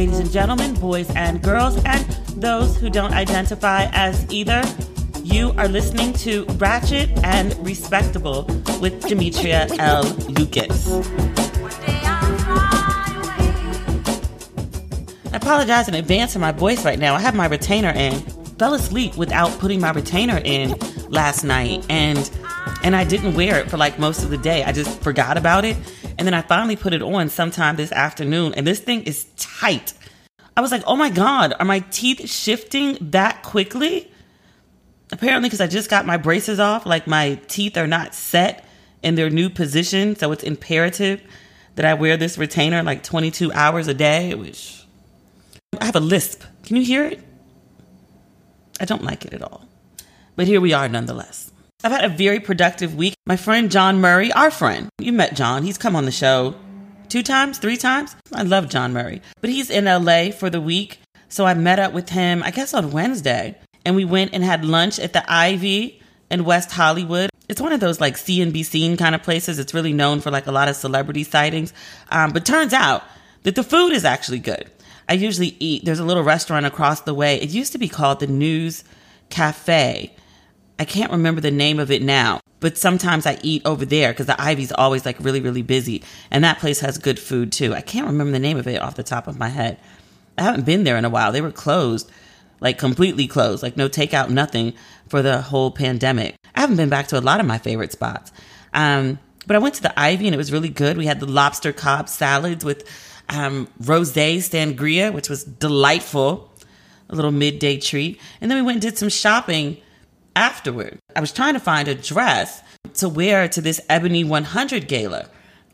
ladies and gentlemen, boys and girls, and those who don't identify as either. You are listening to Ratchet and Respectable with Demetria L. Lucas. I apologize in advance for my voice right now. I have my retainer in. Fell asleep without putting my retainer in last night, and and I didn't wear it for like most of the day. I just forgot about it. And then I finally put it on sometime this afternoon, and this thing is tight. I was like, oh my God, are my teeth shifting that quickly? Apparently, because I just got my braces off, like my teeth are not set in their new position. So it's imperative that I wear this retainer like 22 hours a day, which I have a lisp. Can you hear it? I don't like it at all. But here we are nonetheless. I've had a very productive week. My friend John Murray, our friend, you met John, he's come on the show two times, three times. I love John Murray, but he's in LA for the week. So I met up with him, I guess on Wednesday, and we went and had lunch at the Ivy in West Hollywood. It's one of those like see and be seen kind of places. It's really known for like a lot of celebrity sightings. Um, but turns out that the food is actually good. I usually eat, there's a little restaurant across the way. It used to be called the News Cafe I can't remember the name of it now, but sometimes I eat over there because the Ivy's always like really, really busy. And that place has good food too. I can't remember the name of it off the top of my head. I haven't been there in a while. They were closed, like completely closed, like no takeout, nothing for the whole pandemic. I haven't been back to a lot of my favorite spots. Um, but I went to the Ivy and it was really good. We had the lobster Cobb salads with um, rose sangria, which was delightful, a little midday treat. And then we went and did some shopping afterward. I was trying to find a dress to wear to this Ebony 100 gala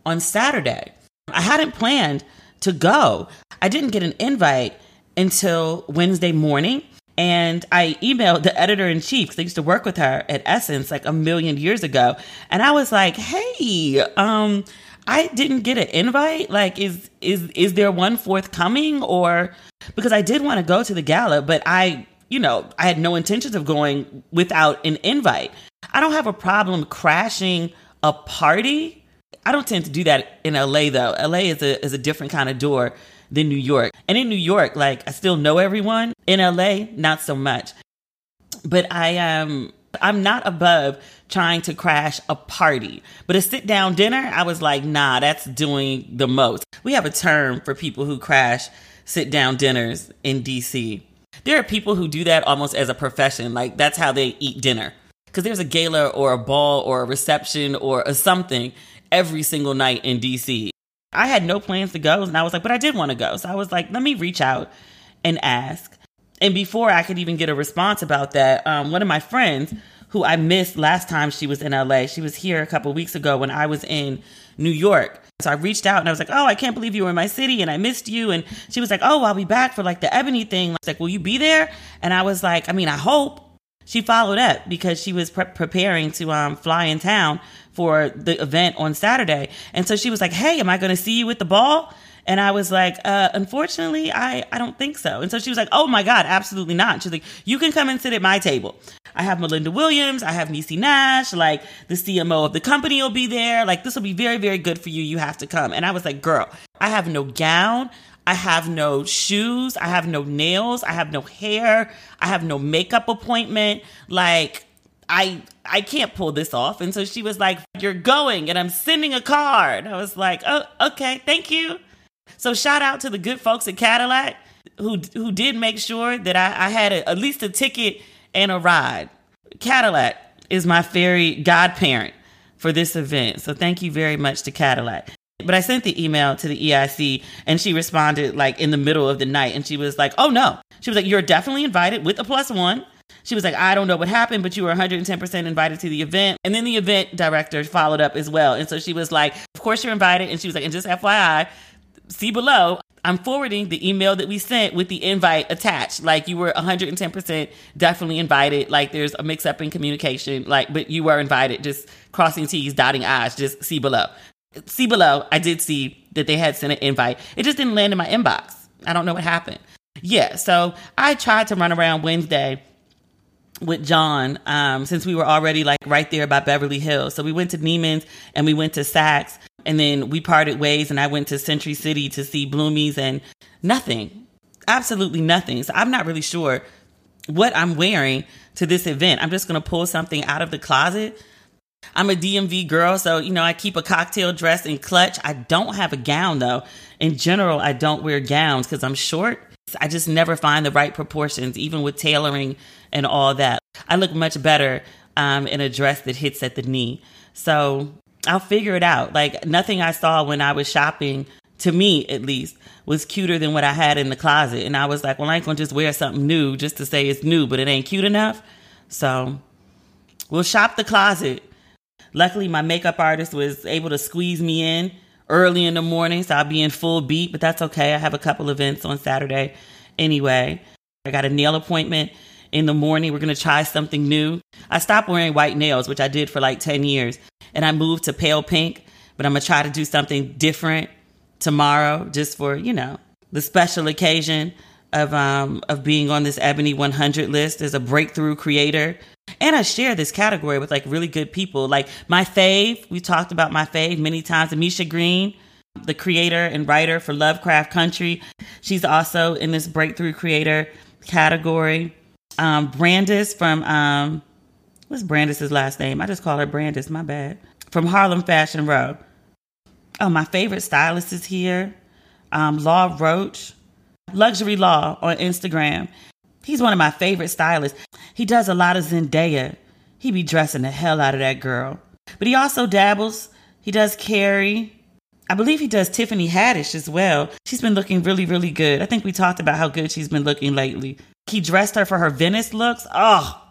on Saturday. I hadn't planned to go. I didn't get an invite until Wednesday morning. And I emailed the editor in chief because I used to work with her at Essence like a million years ago. And I was like, hey, um, I didn't get an invite. Like, is is is there one forthcoming? Or because I did want to go to the gala, but I you know, I had no intentions of going without an invite. I don't have a problem crashing a party. I don't tend to do that in LA though. LA is a is a different kind of door than New York. And in New York, like I still know everyone. In LA, not so much. But I am um, I'm not above trying to crash a party. But a sit down dinner, I was like, nah, that's doing the most. We have a term for people who crash sit down dinners in DC there are people who do that almost as a profession. Like that's how they eat dinner. Because there's a gala or a ball or a reception or a something every single night in DC. I had no plans to go, and I was like, but I did want to go. So I was like, let me reach out and ask. And before I could even get a response about that, um, one of my friends who I missed last time she was in LA, she was here a couple weeks ago when I was in New York. So I reached out and I was like, "Oh, I can't believe you were in my city and I missed you." And she was like, "Oh, I'll be back for like the Ebony thing." I was like, "Will you be there?" And I was like, "I mean, I hope." She followed up because she was pre- preparing to um, fly in town for the event on Saturday, and so she was like, "Hey, am I going to see you with the ball?" And I was like, uh, unfortunately, I, I don't think so. And so she was like, oh my God, absolutely not. She's like, you can come and sit at my table. I have Melinda Williams. I have Niecy Nash. Like the CMO of the company will be there. Like this will be very, very good for you. You have to come. And I was like, girl, I have no gown. I have no shoes. I have no nails. I have no hair. I have no makeup appointment. Like, I I can't pull this off. And so she was like, You're going and I'm sending a card. I was like, Oh, okay, thank you. So shout out to the good folks at Cadillac who who did make sure that I, I had a, at least a ticket and a ride. Cadillac is my fairy godparent for this event. So thank you very much to Cadillac. But I sent the email to the EIC and she responded like in the middle of the night and she was like, oh no. She was like, you're definitely invited with a plus one. She was like, I don't know what happened, but you were 110% invited to the event. And then the event director followed up as well. And so she was like, Of course you're invited. And she was like, And just FYI, see below, I'm forwarding the email that we sent with the invite attached. Like you were 110% definitely invited. Like there's a mix up in communication. Like, but you were invited. Just crossing T's, dotting I's. Just see below. See below. I did see that they had sent an invite. It just didn't land in my inbox. I don't know what happened. Yeah. So I tried to run around Wednesday with John um, since we were already like right there by Beverly Hills. So we went to Neiman's and we went to Saks And then we parted ways and I went to Century City to see Bloomies and nothing. Absolutely nothing. So I'm not really sure what I'm wearing to this event. I'm just going to pull something out of the closet. I'm a DMV girl, so you know, I keep a cocktail dress in clutch. I don't have a gown though. In general, I don't wear gowns because I'm short. I just never find the right proportions, even with tailoring and all that. I look much better um, in a dress that hits at the knee. So I'll figure it out. Like nothing I saw when I was shopping, to me at least, was cuter than what I had in the closet. And I was like, well, I ain't gonna just wear something new just to say it's new, but it ain't cute enough. So we'll shop the closet. Luckily, my makeup artist was able to squeeze me in early in the morning, so I'll be in full beat, but that's okay. I have a couple events on Saturday anyway. I got a nail appointment in the morning. We're going to try something new. I stopped wearing white nails, which I did for like 10 years, and I moved to pale pink, but I'm going to try to do something different tomorrow just for, you know, the special occasion of um of being on this Ebony 100 list as a breakthrough creator. And I share this category with like really good people. Like my fave, we talked about my fave many times, Amisha Green, the creator and writer for Lovecraft Country. She's also in this breakthrough creator category. Um, Brandice from um, what's Brandice's last name? I just call her Brandice. My bad. From Harlem Fashion Row. Oh, my favorite stylist is here. Um, Law Roach, Luxury Law on Instagram. He's one of my favorite stylists. He does a lot of Zendaya. He be dressing the hell out of that girl. But he also dabbles. He does Kerry. I believe he does Tiffany Haddish as well. She's been looking really, really good. I think we talked about how good she's been looking lately. He dressed her for her Venice looks. Oh,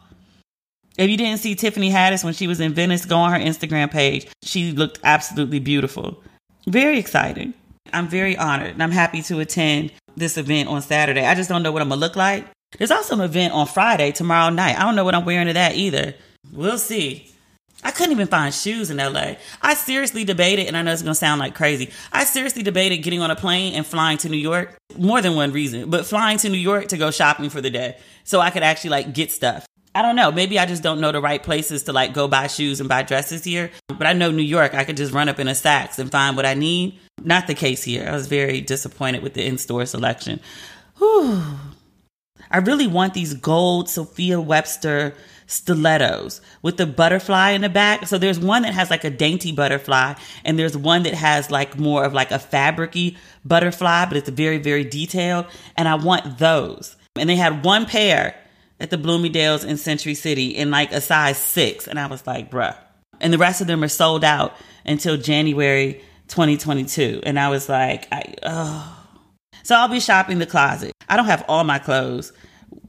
if you didn't see Tiffany Haddish when she was in Venice, go on her Instagram page. She looked absolutely beautiful. Very exciting. I'm very honored and I'm happy to attend this event on Saturday. I just don't know what I'm going to look like. There's also an event on Friday, tomorrow night. I don't know what I'm wearing to that either. We'll see. I couldn't even find shoes in LA. I seriously debated, and I know it's gonna sound like crazy. I seriously debated getting on a plane and flying to New York. More than one reason, but flying to New York to go shopping for the day so I could actually like get stuff. I don't know. Maybe I just don't know the right places to like go buy shoes and buy dresses here. But I know New York, I could just run up in a Saks and find what I need. Not the case here. I was very disappointed with the in store selection. Whew. I really want these gold Sophia Webster stilettos with the butterfly in the back. So there's one that has like a dainty butterfly and there's one that has like more of like a fabricy butterfly, but it's very, very detailed. And I want those. And they had one pair at the Bloomingdale's in Century City in like a size six. And I was like, bruh. And the rest of them are sold out until January 2022. And I was like, I, oh. So I'll be shopping the closet. I don't have all my clothes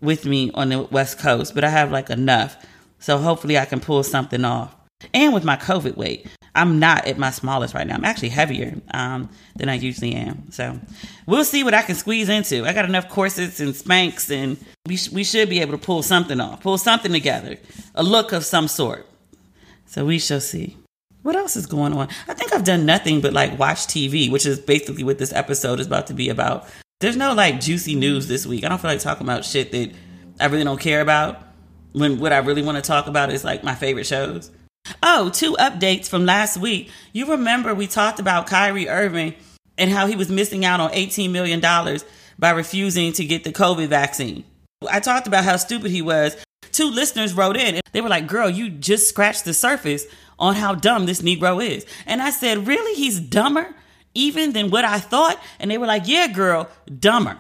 with me on the West Coast, but I have like enough. So hopefully I can pull something off. And with my COVID weight, I'm not at my smallest right now. I'm actually heavier um, than I usually am. So we'll see what I can squeeze into. I got enough corsets and Spanx, and we, sh- we should be able to pull something off, pull something together, a look of some sort. So we shall see. What else is going on? I think I've done nothing but like watch TV, which is basically what this episode is about to be about. There's no like juicy news this week. I don't feel like talking about shit that I really don't care about. When what I really want to talk about is like my favorite shows. Oh, two updates from last week. You remember we talked about Kyrie Irving and how he was missing out on $18 million by refusing to get the COVID vaccine. I talked about how stupid he was. Two listeners wrote in and they were like, Girl, you just scratched the surface on how dumb this Negro is. And I said, Really? He's dumber? Even than what I thought. And they were like, yeah, girl, dumber.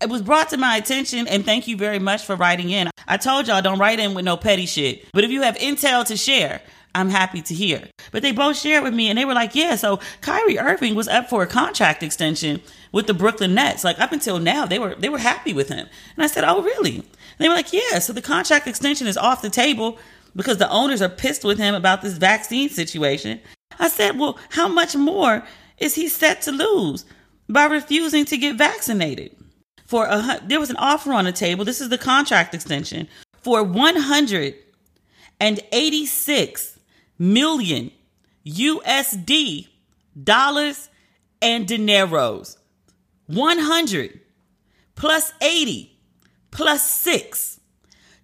It was brought to my attention, and thank you very much for writing in. I told y'all don't write in with no petty shit. But if you have intel to share, I'm happy to hear. But they both shared with me, and they were like, yeah, so Kyrie Irving was up for a contract extension with the Brooklyn Nets. Like up until now, they were they were happy with him. And I said, oh, really? And they were like, yeah, so the contract extension is off the table because the owners are pissed with him about this vaccine situation. I said, well, how much more is he set to lose by refusing to get vaccinated. For a, there was an offer on the table. This is the contract extension for 186 million USD dollars and dineros. 100 plus 80 plus 6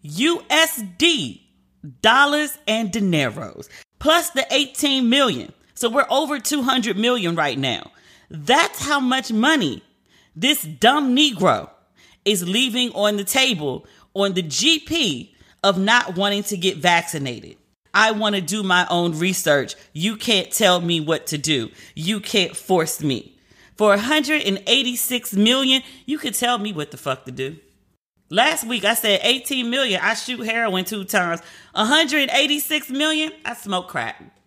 USD dollars and dineros plus the 18 million So we're over 200 million right now. That's how much money this dumb Negro is leaving on the table on the GP of not wanting to get vaccinated. I want to do my own research. You can't tell me what to do. You can't force me. For 186 million, you could tell me what the fuck to do. Last week I said 18 million, I shoot heroin two times. 186 million, I smoke crack.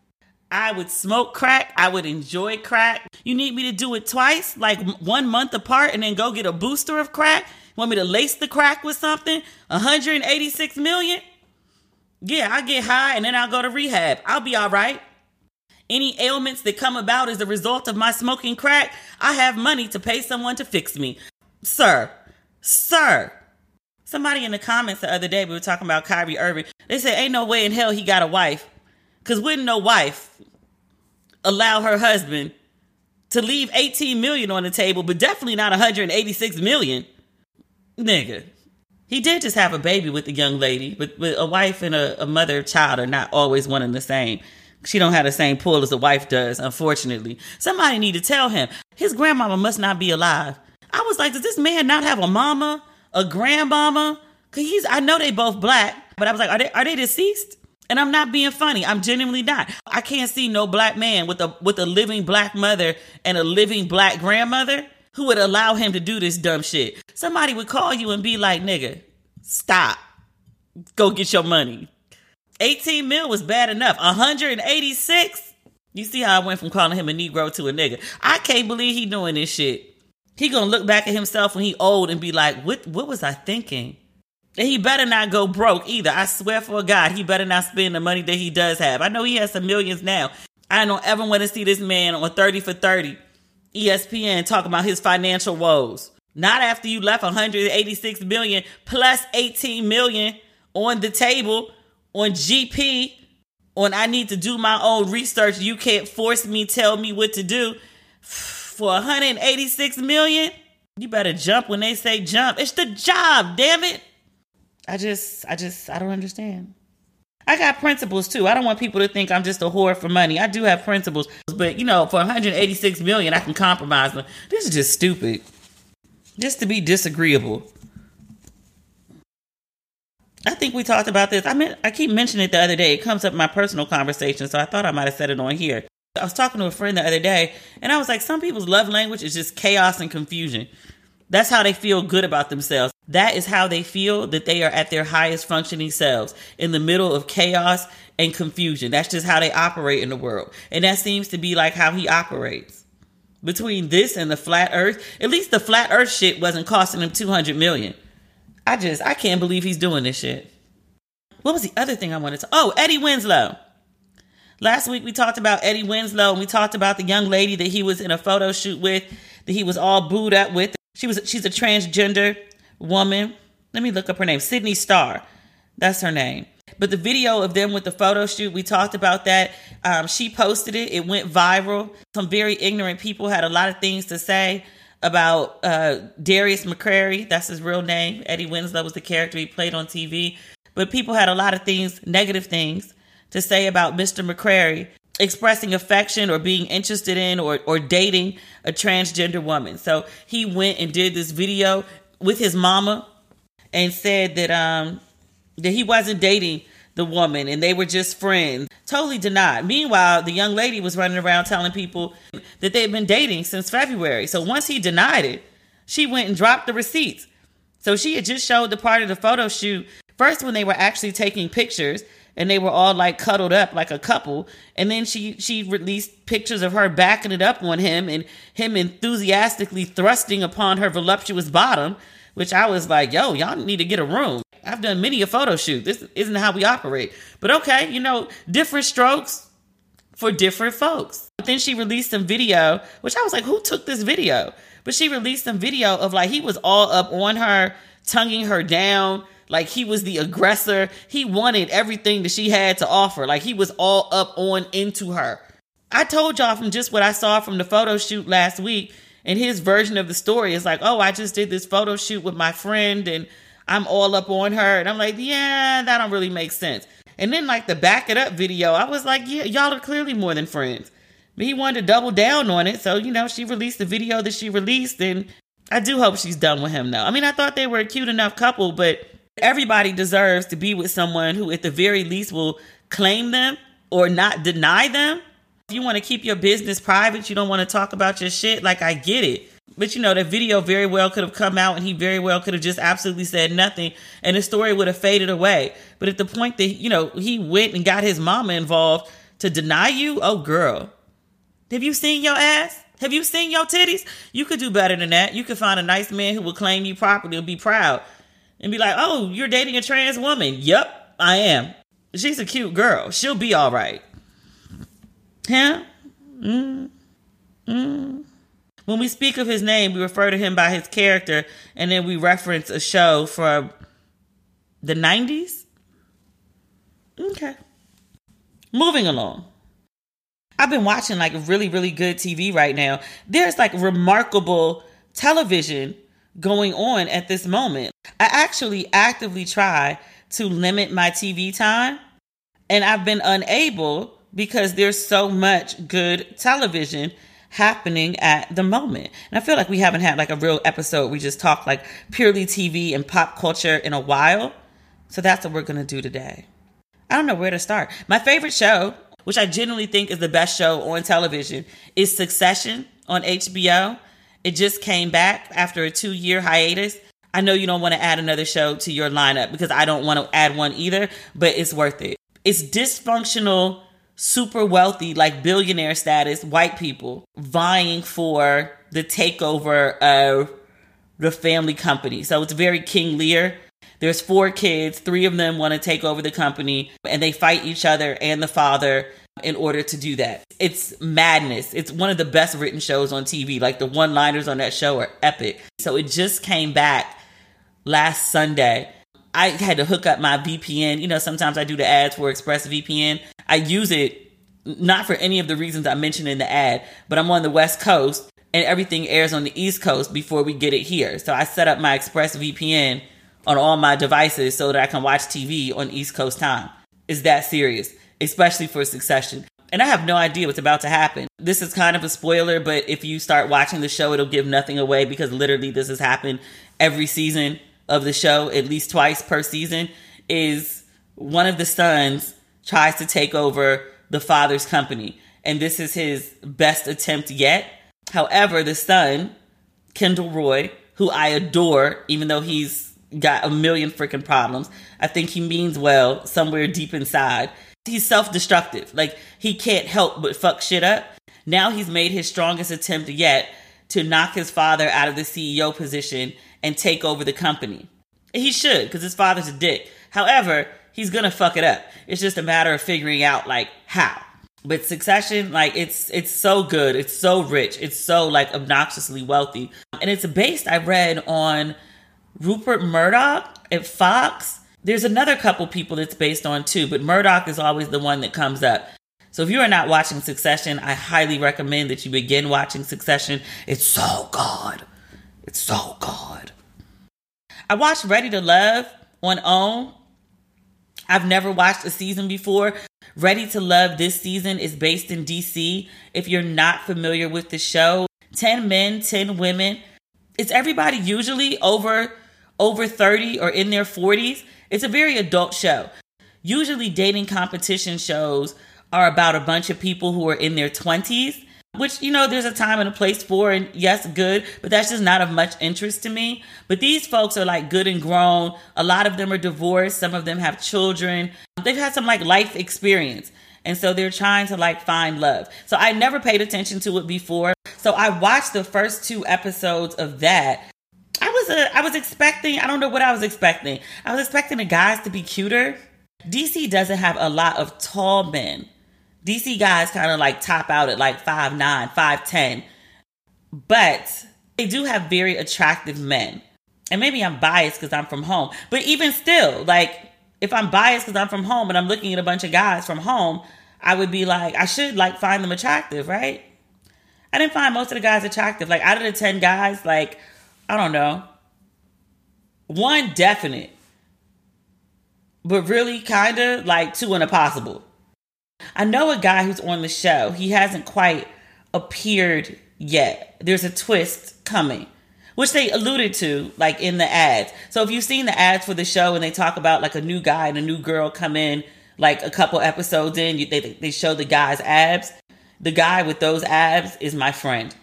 I would smoke crack. I would enjoy crack. You need me to do it twice, like one month apart, and then go get a booster of crack? Want me to lace the crack with something? 186 million? Yeah, I get high and then I'll go to rehab. I'll be all right. Any ailments that come about as a result of my smoking crack, I have money to pay someone to fix me. Sir, sir. Somebody in the comments the other day, we were talking about Kyrie Irving. They said, Ain't no way in hell he got a wife. Because wouldn't no wife allow her husband to leave 18 million on the table, but definitely not 186 million? Nigga. He did just have a baby with a young lady, but, but a wife and a, a mother child are not always one and the same. She don't have the same pull as a wife does, unfortunately. Somebody need to tell him his grandmama must not be alive. I was like, does this man not have a mama, a grandmama? Cause he's I know they both black, but I was like, are they are they deceased? And I'm not being funny. I'm genuinely not. I can't see no black man with a with a living black mother and a living black grandmother who would allow him to do this dumb shit. Somebody would call you and be like, nigga, stop. Go get your money. 18 mil was bad enough. 186? You see how I went from calling him a Negro to a nigga. I can't believe he doing this shit. He gonna look back at himself when he old and be like, what, what was I thinking? And he better not go broke either. I swear for God, he better not spend the money that he does have. I know he has some millions now. I don't ever want to see this man on 30 for 30 ESPN talking about his financial woes. Not after you left 186 million plus 18 million on the table on GP on I need to do my own research. You can't force me, tell me what to do. For 186 million, you better jump when they say jump. It's the job, damn it. I just I just I don't understand. I got principles too. I don't want people to think I'm just a whore for money. I do have principles, but you know, for 186 million, I can compromise them. This is just stupid. Just to be disagreeable. I think we talked about this. I mean, I keep mentioning it the other day. It comes up in my personal conversation, so I thought I might have said it on here. I was talking to a friend the other day, and I was like, some people's love language is just chaos and confusion. That's how they feel good about themselves. That is how they feel that they are at their highest functioning selves in the middle of chaos and confusion. That's just how they operate in the world. And that seems to be like how he operates. Between this and the flat earth, at least the flat earth shit wasn't costing him 200 million. I just, I can't believe he's doing this shit. What was the other thing I wanted to? Oh, Eddie Winslow. Last week we talked about Eddie Winslow and we talked about the young lady that he was in a photo shoot with, that he was all booed up with. She was she's a transgender woman. Let me look up her name. Sydney Starr. That's her name. But the video of them with the photo shoot, we talked about that. Um, she posted it. It went viral. Some very ignorant people had a lot of things to say about uh, Darius McCrary. That's his real name. Eddie Winslow was the character he played on TV. But people had a lot of things, negative things, to say about Mr. McCrary expressing affection or being interested in or, or dating a transgender woman. So he went and did this video with his mama and said that um that he wasn't dating the woman and they were just friends. Totally denied. Meanwhile, the young lady was running around telling people that they had been dating since February. So once he denied it, she went and dropped the receipts. So she had just showed the part of the photo shoot first when they were actually taking pictures and they were all like cuddled up like a couple. And then she she released pictures of her backing it up on him and him enthusiastically thrusting upon her voluptuous bottom which i was like yo y'all need to get a room. I've done many a photo shoot. This isn't how we operate. But okay you know different strokes for different folks. But then she released some video which i was like who took this video? But she released some video of like he was all up on her tonguing her down like he was the aggressor. He wanted everything that she had to offer. Like he was all up on into her. I told y'all from just what I saw from the photo shoot last week, and his version of the story is like, oh, I just did this photo shoot with my friend and I'm all up on her. And I'm like, yeah, that don't really make sense. And then like the back it up video, I was like, yeah, y'all are clearly more than friends. But he wanted to double down on it. So, you know, she released the video that she released. And I do hope she's done with him, though. I mean, I thought they were a cute enough couple, but everybody deserves to be with someone who, at the very least, will claim them or not deny them. If you want to keep your business private, you don't want to talk about your shit, like, I get it. But you know, the video very well could have come out and he very well could have just absolutely said nothing and the story would have faded away. But at the point that, you know, he went and got his mama involved to deny you, oh girl. Have you seen your ass? Have you seen your titties? You could do better than that. You could find a nice man who will claim you properly and be proud and be like, oh, you're dating a trans woman. Yep, I am. She's a cute girl. She'll be all right. Huh? Mm. Mm. When we speak of his name, we refer to him by his character, and then we reference a show from the 90s. Okay. Moving along. I've been watching like really, really good TV right now. There's like remarkable television going on at this moment. I actually actively try to limit my TV time, and I've been unable because there's so much good television happening at the moment. And I feel like we haven't had like a real episode. We just talked like purely TV and pop culture in a while. So that's what we're going to do today. I don't know where to start. My favorite show which I genuinely think is the best show on television, is Succession on HBO. It just came back after a two year hiatus. I know you don't want to add another show to your lineup because I don't want to add one either, but it's worth it. It's dysfunctional, super wealthy, like billionaire status white people vying for the takeover of the family company. So it's very King Lear there's four kids, three of them want to take over the company, and they fight each other and the father in order to do that. It's madness. It's one of the best written shows on TV. Like the one liners on that show are epic. So it just came back last Sunday. I had to hook up my VPN. You know, sometimes I do the ads for ExpressVPN. I use it not for any of the reasons I mentioned in the ad, but I'm on the West Coast and everything airs on the East Coast before we get it here. So I set up my ExpressVPN on all my devices so that I can watch TV on East Coast time. It's that serious, especially for Succession. And I have no idea what's about to happen. This is kind of a spoiler, but if you start watching the show, it'll give nothing away because literally this has happened every season of the show, at least twice per season. Is one of the sons tries to take over the father's company, and this is his best attempt yet. However, the son, Kendall Roy, who I adore, even though he's got a million freaking problems. I think he means well somewhere deep inside. He's self destructive. Like, he can't help but fuck shit up. Now he's made his strongest attempt yet to knock his father out of the CEO position and take over the company. He should, because his father's a dick. However, he's gonna fuck it up. It's just a matter of figuring out, like, how. But Succession, like, it's it's so good. It's so rich. It's so, like, obnoxiously wealthy. And it's based, I read, on Rupert Murdoch at Fox. There's another couple people that's based on too, but Murdoch is always the one that comes up. So if you are not watching Succession, I highly recommend that you begin watching Succession. It's so good. It's so good. I watched Ready to Love on OWN. I've never watched a season before. Ready to Love this season is based in DC. If you're not familiar with the show, 10 men, 10 women. It's everybody usually over over 30 or in their 40s. It's a very adult show. Usually, dating competition shows are about a bunch of people who are in their 20s, which, you know, there's a time and a place for, and yes, good, but that's just not of much interest to me. But these folks are like good and grown. A lot of them are divorced, some of them have children. They've had some like life experience. And so they're trying to like find love. So I never paid attention to it before. So I watched the first two episodes of that I was uh, I was expecting, I don't know what I was expecting. I was expecting the guys to be cuter. DC doesn't have a lot of tall men. DC guys kind of like top out at like 5'9, 5'10. But they do have very attractive men. And maybe I'm biased because I'm from home. But even still, like if I'm biased because I'm from home and I'm looking at a bunch of guys from home, I would be like, I should like find them attractive, right? I didn't find most of the guys attractive. Like out of the 10 guys, like I don't know. One definite, but really kind of like two and a possible. I know a guy who's on the show. He hasn't quite appeared yet. There's a twist coming, which they alluded to like in the ads. So if you've seen the ads for the show and they talk about like a new guy and a new girl come in like a couple episodes in, they they show the guy's abs. The guy with those abs is my friend.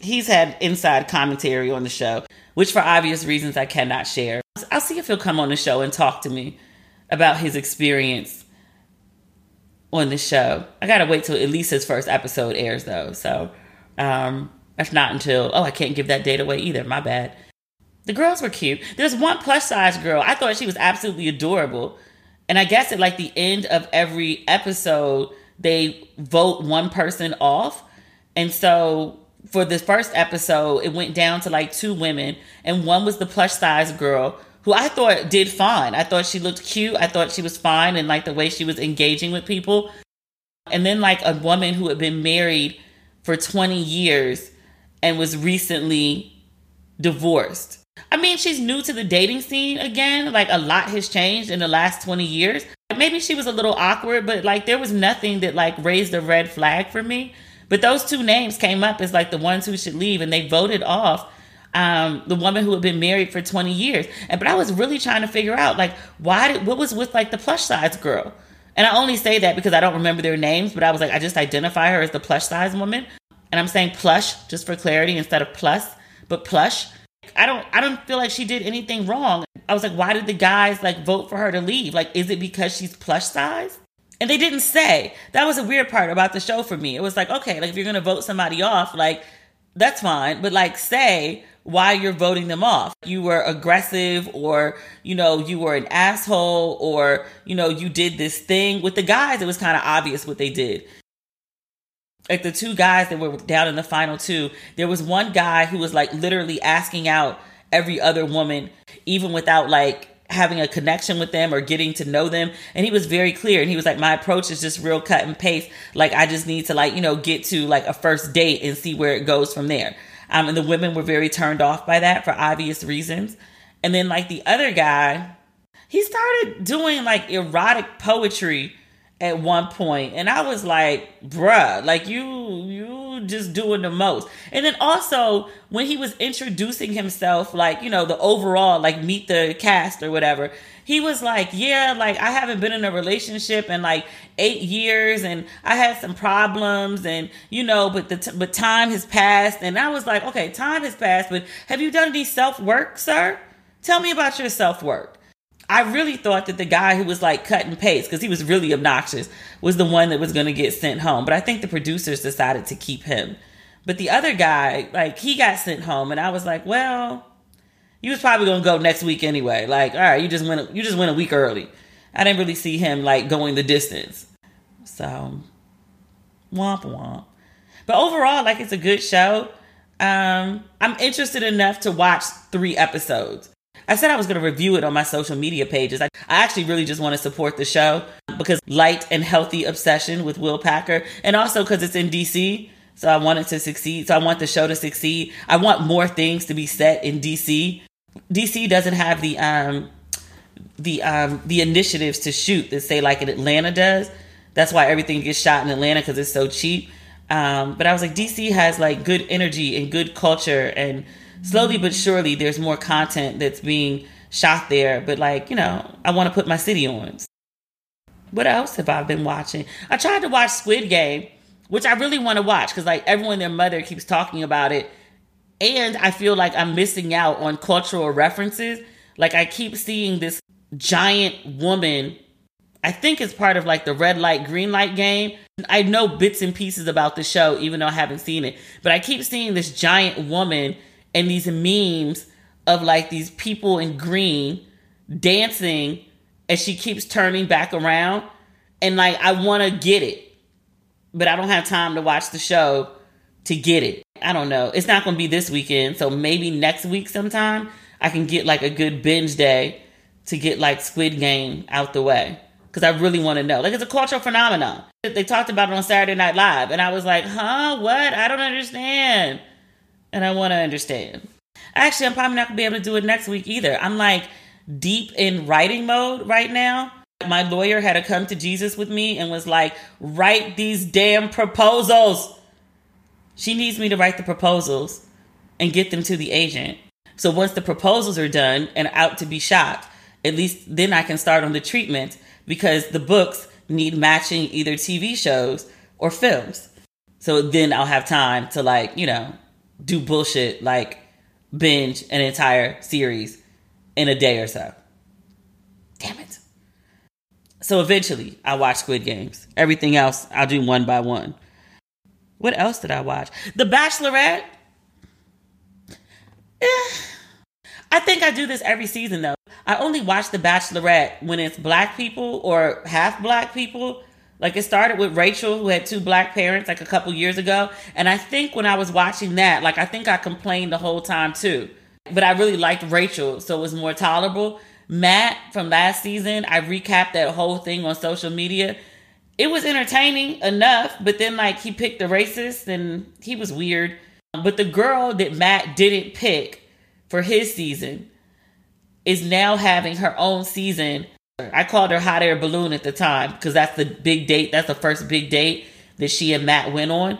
He's had inside commentary on the show, which for obvious reasons I cannot share. I'll see if he'll come on the show and talk to me about his experience on the show. I gotta wait till at least his first episode airs though. So um that's not until oh I can't give that date away either. My bad. The girls were cute. There's one plus size girl. I thought she was absolutely adorable. And I guess at like the end of every episode, they vote one person off. And so for this first episode, it went down to like two women, and one was the plush size girl who I thought did fine. I thought she looked cute. I thought she was fine and like the way she was engaging with people. And then like a woman who had been married for 20 years and was recently divorced. I mean, she's new to the dating scene again. Like a lot has changed in the last 20 years. Maybe she was a little awkward, but like there was nothing that like raised a red flag for me. But those two names came up as like the ones who should leave and they voted off um, the woman who had been married for 20 years. And but I was really trying to figure out like why did what was with like the plush size girl. And I only say that because I don't remember their names, but I was like, I just identify her as the plush size woman. And I'm saying plush just for clarity instead of plus, but plush. I don't I don't feel like she did anything wrong. I was like, why did the guys like vote for her to leave? Like, is it because she's plush size? And they didn't say. That was a weird part about the show for me. It was like, okay, like if you're gonna vote somebody off, like that's fine. But like say why you're voting them off. You were aggressive or, you know, you were an asshole or, you know, you did this thing. With the guys, it was kind of obvious what they did. Like the two guys that were down in the final two, there was one guy who was like literally asking out every other woman, even without like having a connection with them or getting to know them. And he was very clear. And he was like, my approach is just real cut and paste. Like, I just need to like, you know, get to like a first date and see where it goes from there. Um, and the women were very turned off by that for obvious reasons. And then, like the other guy, he started doing like erotic poetry at one point and i was like bruh like you you just doing the most. And then also when he was introducing himself like you know the overall like meet the cast or whatever he was like yeah like i haven't been in a relationship in like eight years and i had some problems and you know but the t- but time has passed. And i was like okay time has passed but have you done any self-work sir? Tell me about your self-work I really thought that the guy who was like cut and paste, because he was really obnoxious, was the one that was going to get sent home. But I think the producers decided to keep him. But the other guy, like, he got sent home, and I was like, well, you was probably going to go next week anyway. Like, all right, you just went, you just went a week early. I didn't really see him like going the distance. So, womp womp. But overall, like, it's a good show. Um, I'm interested enough to watch three episodes. I said I was going to review it on my social media pages. I, I actually really just want to support the show because light and healthy obsession with Will Packer, and also because it's in DC. So I want it to succeed. So I want the show to succeed. I want more things to be set in DC. DC doesn't have the um the um the initiatives to shoot that say like in Atlanta does. That's why everything gets shot in Atlanta because it's so cheap. Um, but I was like, DC has like good energy and good culture and slowly but surely there's more content that's being shot there. But like, you know, I want to put my city on. What else have I been watching? I tried to watch Squid Game, which I really want to watch because like everyone their mother keeps talking about it. And I feel like I'm missing out on cultural references. Like I keep seeing this giant woman. I think it's part of like the red light, green light game. I know bits and pieces about the show, even though I haven't seen it. But I keep seeing this giant woman and these memes of like these people in green dancing and she keeps turning back around. And like, I want to get it, but I don't have time to watch the show to get it. I don't know. It's not going to be this weekend. So maybe next week sometime I can get like a good binge day to get like Squid Game out the way. Cause I really want to know. Like it's a cultural phenomenon. They talked about it on Saturday Night Live, and I was like, huh, what? I don't understand and I want to understand. Actually, I'm probably not going to be able to do it next week either. I'm like deep in writing mode right now. My lawyer had to come to Jesus with me and was like, write these damn proposals. She needs me to write the proposals and get them to the agent. So once the proposals are done and out to be shot, at least then I can start on the treatment because the books need matching either TV shows or films. So then I'll have time to like, you know, do bullshit like binge an entire series in a day or so. Damn it. So eventually I watch Squid Games. Everything else I'll do one by one. What else did I watch? The Bachelorette. Eh. I think I do this every season though. I only watch The Bachelorette when it's black people or half black people. Like it started with Rachel, who had two black parents, like a couple years ago. And I think when I was watching that, like I think I complained the whole time too. But I really liked Rachel, so it was more tolerable. Matt from last season, I recapped that whole thing on social media. It was entertaining enough, but then like he picked the racist and he was weird. But the girl that Matt didn't pick for his season is now having her own season. I called her hot air balloon at the time because that's the big date. That's the first big date that she and Matt went on.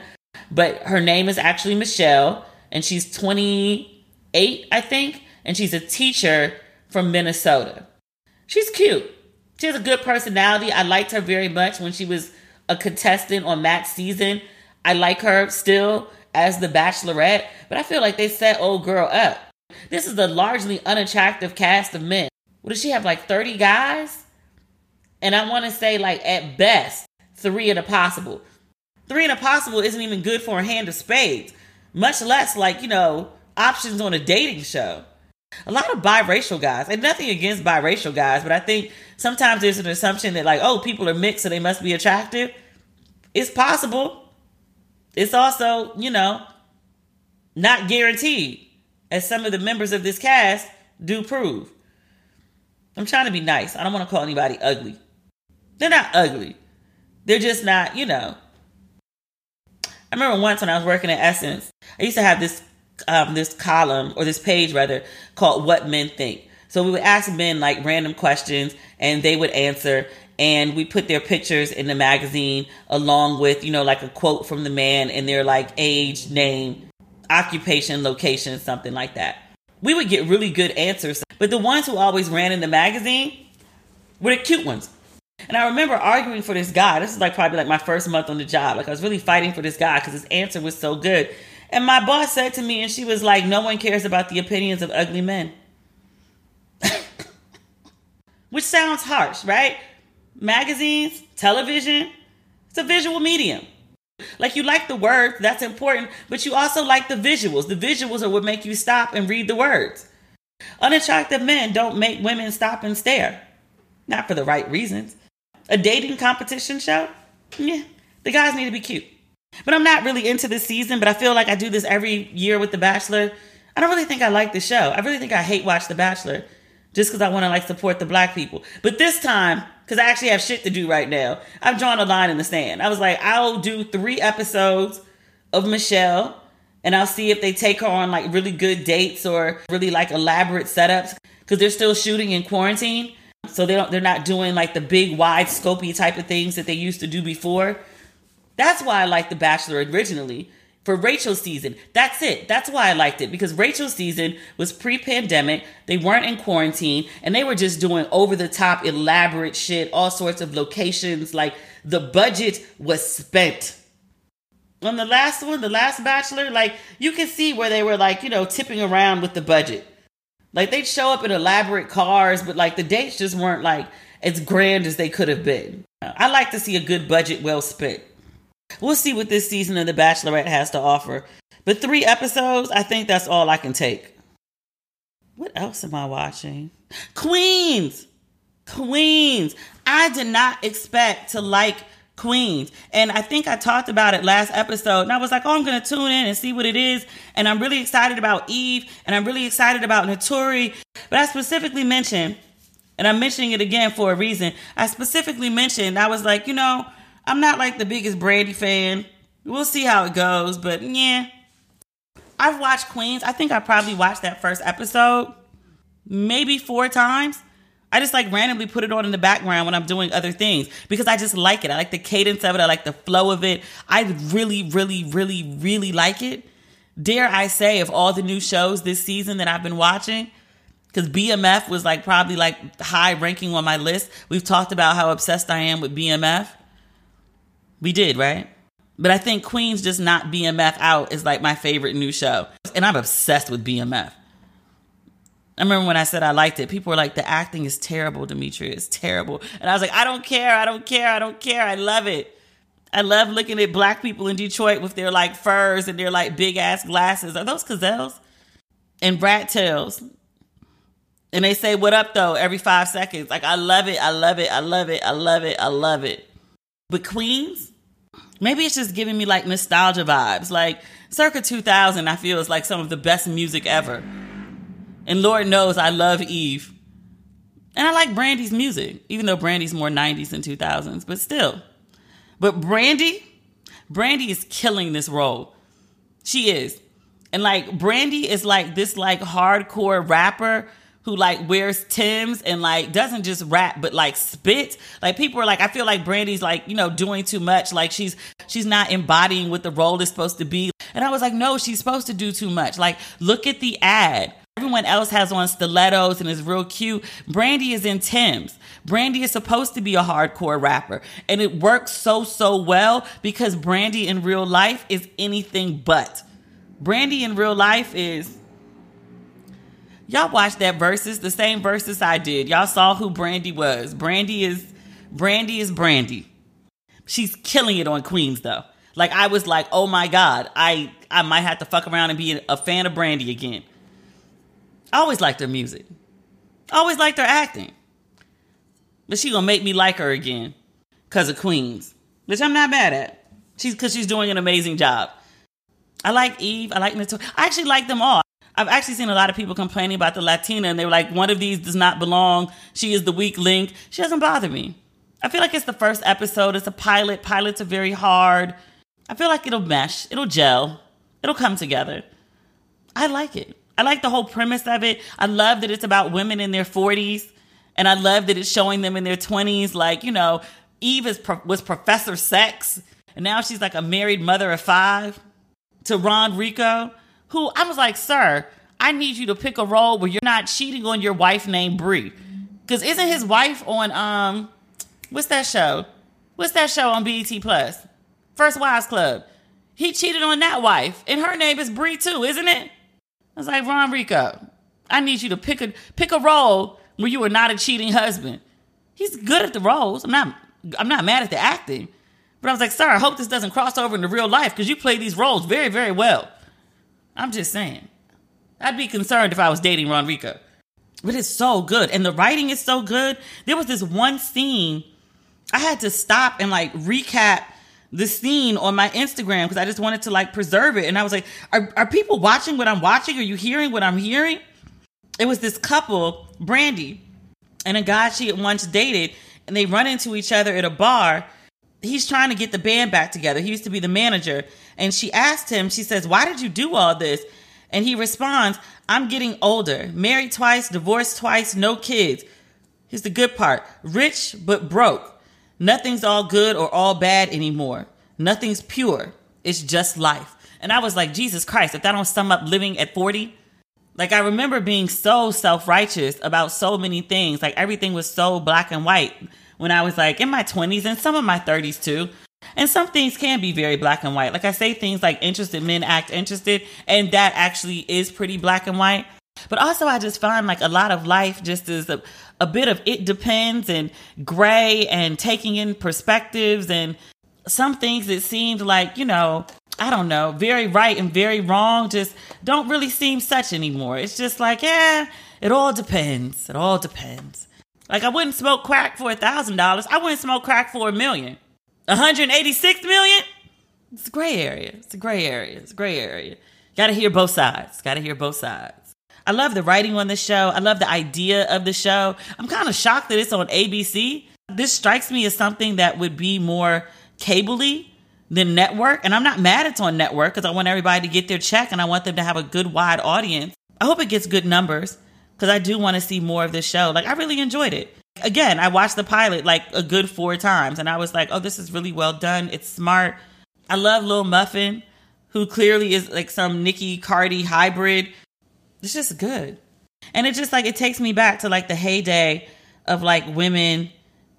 But her name is actually Michelle, and she's 28, I think, and she's a teacher from Minnesota. She's cute. She has a good personality. I liked her very much when she was a contestant on Matt's season. I like her still as the bachelorette, but I feel like they set old girl up. This is a largely unattractive cast of men. What does she have, like 30 guys? And I want to say, like, at best, three in a possible. Three in a possible isn't even good for a hand of spades, much less, like, you know, options on a dating show. A lot of biracial guys, and nothing against biracial guys, but I think sometimes there's an assumption that, like, oh, people are mixed, so they must be attractive. It's possible. It's also, you know, not guaranteed as some of the members of this cast do prove. I'm trying to be nice. I don't want to call anybody ugly. They're not ugly. They're just not, you know. I remember once when I was working at Essence, I used to have this um, this column or this page rather called "What Men Think." So we would ask men like random questions, and they would answer, and we put their pictures in the magazine along with you know like a quote from the man and their like age, name, occupation, location, something like that. We would get really good answers, but the ones who always ran in the magazine were the cute ones. And I remember arguing for this guy. This is like probably like my first month on the job. Like I was really fighting for this guy because his answer was so good. And my boss said to me, and she was like, No one cares about the opinions of ugly men. Which sounds harsh, right? Magazines, television, it's a visual medium. Like you like the words, that's important, but you also like the visuals. The visuals are what make you stop and read the words. Unattractive men don't make women stop and stare. Not for the right reasons. A dating competition show? Yeah, the guys need to be cute. But I'm not really into this season, but I feel like I do this every year with The Bachelor. I don't really think I like the show. I really think I hate watch The Bachelor just because I want to like support the black people. But this time, because I actually have shit to do right now, I've drawn a line in the sand. I was like, I'll do three episodes of Michelle and I'll see if they take her on like really good dates or really like elaborate setups because they're still shooting in quarantine. So they don't they're not doing like the big wide scopy type of things that they used to do before. That's why I liked The Bachelor originally. For Rachel's season, that's it. That's why I liked it because Rachel's season was pre pandemic. They weren't in quarantine and they were just doing over the top, elaborate shit, all sorts of locations. Like the budget was spent. On the last one, the last Bachelor, like you can see where they were like, you know, tipping around with the budget. Like they'd show up in elaborate cars, but like the dates just weren't like as grand as they could have been. I like to see a good budget well spent. We'll see what this season of The Bachelorette has to offer. But three episodes, I think that's all I can take. What else am I watching? Queens! Queens! I did not expect to like Queens. And I think I talked about it last episode. And I was like, oh, I'm going to tune in and see what it is. And I'm really excited about Eve. And I'm really excited about Naturi. But I specifically mentioned, and I'm mentioning it again for a reason. I specifically mentioned, I was like, you know, I'm not like the biggest Brandy fan. We'll see how it goes, but yeah. I've watched Queens. I think I probably watched that first episode maybe four times. I just like randomly put it on in the background when I'm doing other things because I just like it. I like the cadence of it. I like the flow of it. I really, really, really, really like it. Dare I say, of all the new shows this season that I've been watching, because BMF was like probably like high ranking on my list. We've talked about how obsessed I am with BMF. We did, right? But I think Queens just not BMF out is like my favorite new show. And I'm obsessed with BMF. I remember when I said I liked it, people were like, the acting is terrible, Demetria. It's terrible. And I was like, I don't care. I don't care. I don't care. I love it. I love looking at black people in Detroit with their like furs and their like big ass glasses. Are those gazelles? And rat tails. And they say, What up though, every five seconds. Like, I love it. I love it. I love it. I love it. I love it. But Queens, maybe it's just giving me like nostalgia vibes. Like, circa 2000, I feel is like some of the best music ever. And Lord knows I love Eve. And I like Brandy's music, even though Brandy's more 90s and 2000s, but still. But Brandy, Brandy is killing this role. She is. And like Brandy is like this like hardcore rapper who like wears Tim's and like doesn't just rap but like spit. Like people are like, I feel like Brandy's like, you know, doing too much. Like she's she's not embodying what the role is supposed to be. And I was like, no, she's supposed to do too much. Like, look at the ad. Everyone else has on stilettos and is real cute. Brandy is in Tim's. Brandy is supposed to be a hardcore rapper. And it works so, so well because Brandy in real life is anything but. Brandy in real life is. Y'all watched that Verzuz, the same Verzuz I did. Y'all saw who Brandy was. Brandy is Brandy is Brandy. She's killing it on Queens though. Like I was like, oh my God, I I might have to fuck around and be a fan of Brandy again. I always liked her music. I always liked her acting. But she gonna make me like her again because of Queens, which I'm not mad at. She's because she's doing an amazing job. I like Eve. I like Natoya. I actually like them all. I've actually seen a lot of people complaining about the Latina, and they were like, one of these does not belong. She is the weak link. She doesn't bother me. I feel like it's the first episode. It's a pilot. Pilots are very hard. I feel like it'll mesh. It'll gel. It'll come together. I like it. I like the whole premise of it. I love that it's about women in their 40s. And I love that it's showing them in their 20s. Like, you know, Eve is, was Professor Sex. And now she's like a married mother of five to RonReaco, who I was like, sir, I need you to pick a role where you're not cheating on your wife named Brie. Because isn't his wife on, um, what's that show? What's that show on BET Plus? First Wives Club. He cheated on that wife, and her name is Brie too, isn't it? I was like, RonReaco, I need you to pick a pick a role where you are not a cheating husband. He's good at the roles. I'm not I'm not mad at the acting. But I was like, sir, I hope this doesn't cross over into real life because you play these roles very, very well. I'm just saying. I'd be concerned if I was dating RonReaco. But it's so good. And the writing is so good. There was this one scene I had to stop and like recap the scene on my Instagram because I just wanted to like preserve it. And I was like, are, are people watching what I'm watching? Are you hearing what I'm hearing? It was this couple, Brandy, and a guy she had once dated, and they run into each other at a bar. He's trying to get the band back together. He used to be the manager. And she asked him, she says, Why did you do all this? And he responds, I'm getting older, married twice, divorced twice, no kids. Here's the good part rich but broke. Nothing's all good or all bad anymore. Nothing's pure. It's just life. And I was like, Jesus Christ, if that don't sum up living at 40, like I remember being so self-righteous about so many things. Like everything was so black and white when I was like in my 20s and some of my 30s too. And some things can be very black and white. Like I say things like interested men act interested, and that actually is pretty black and white. But also, I just find like a lot of life just is a, a bit of it depends and gray and taking in perspectives and some things that seemed like, you know, I don't know, very right and very wrong just don't really seem such anymore. It's just like, yeah, it all depends. It all depends. Like I wouldn't smoke crack for a thousand dollars. I wouldn't smoke crack for a million. 186 million? It's a gray area. It's a gray area. It's a gray area. Gotta hear both sides. Gotta hear both sides. I love the writing on the show. I love the idea of the show. I'm kind of shocked that it's on ABC. This strikes me as something that would be more cabley than network. And I'm not mad it's on network because I want everybody to get their check and I want them to have a good wide audience. I hope it gets good numbers. because I do want to see more of this show. Like, I really enjoyed it. Again, I watched the pilot like a good four times, and I was like, oh, this is really well done. It's smart. I love Lil Muffin, who clearly is like some Nicki Cardi hybrid. It's just good. And it just like, it takes me back to like the heyday of like women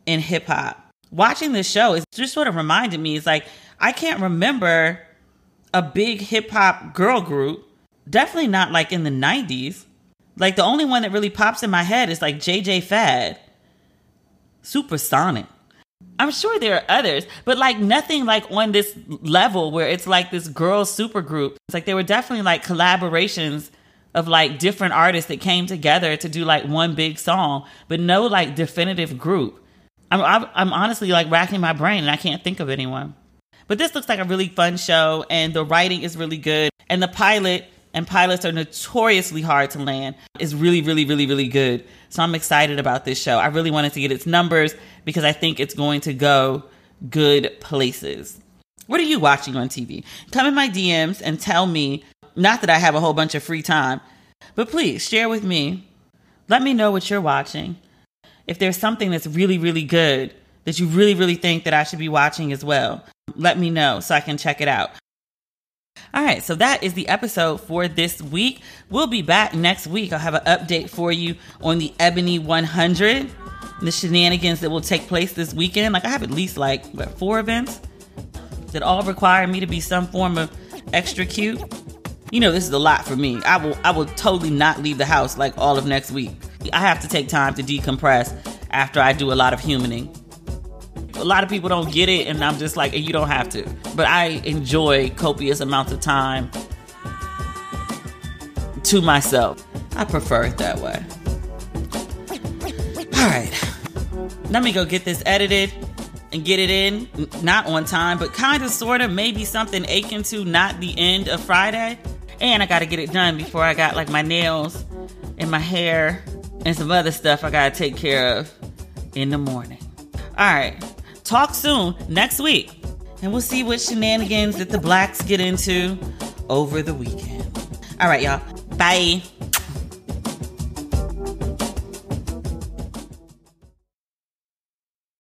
in hip hop. Watching this show is just sort of reminded me, it's like, I can't remember a big hip hop girl group. Definitely not like in the 90s. Like the only one that really pops in my head is like JJ Fad, Supersonic. I'm sure there are others, but like nothing like on this level where it's like this girl super group. It's like there were definitely like collaborations of like different artists that came together to do like one big song, but no like definitive group. I'm I'm, honestly like racking my brain and I can't think of anyone. But this looks like a really fun show, and the writing is really good, and the pilot and pilots are notoriously hard to land is really really really really good so i'm excited about this show i really wanted to get its numbers because i think it's going to go good places what are you watching on tv come in my dms and tell me not that i have a whole bunch of free time but please share with me let me know what you're watching if there's something that's really really good that you really really think that i should be watching as well let me know so i can check it out all right, so that is the episode for this week. We'll be back next week. I'll have an update for you on the Ebony 100, the shenanigans that will take place this weekend. Like I have at least like what, four events that all require me to be some form of extra cute. You know, this is a lot for me. I will I will totally not leave the house like all of next week. I have to take time to decompress after I do a lot of humaning a lot of people don't get it, and I'm just like, you don't have to. But I enjoy copious amounts of time to myself. I prefer it that way. All right, let me go get this edited and get it in. Not on time, but kind of, sort of, maybe something aching to not the end of Friday. And I got to get it done before I got like my nails and my hair and some other stuff I got to take care of in the morning. All right. Talk soon next week, and we'll see what shenanigans that the blacks get into over the weekend. All right, y'all. Bye.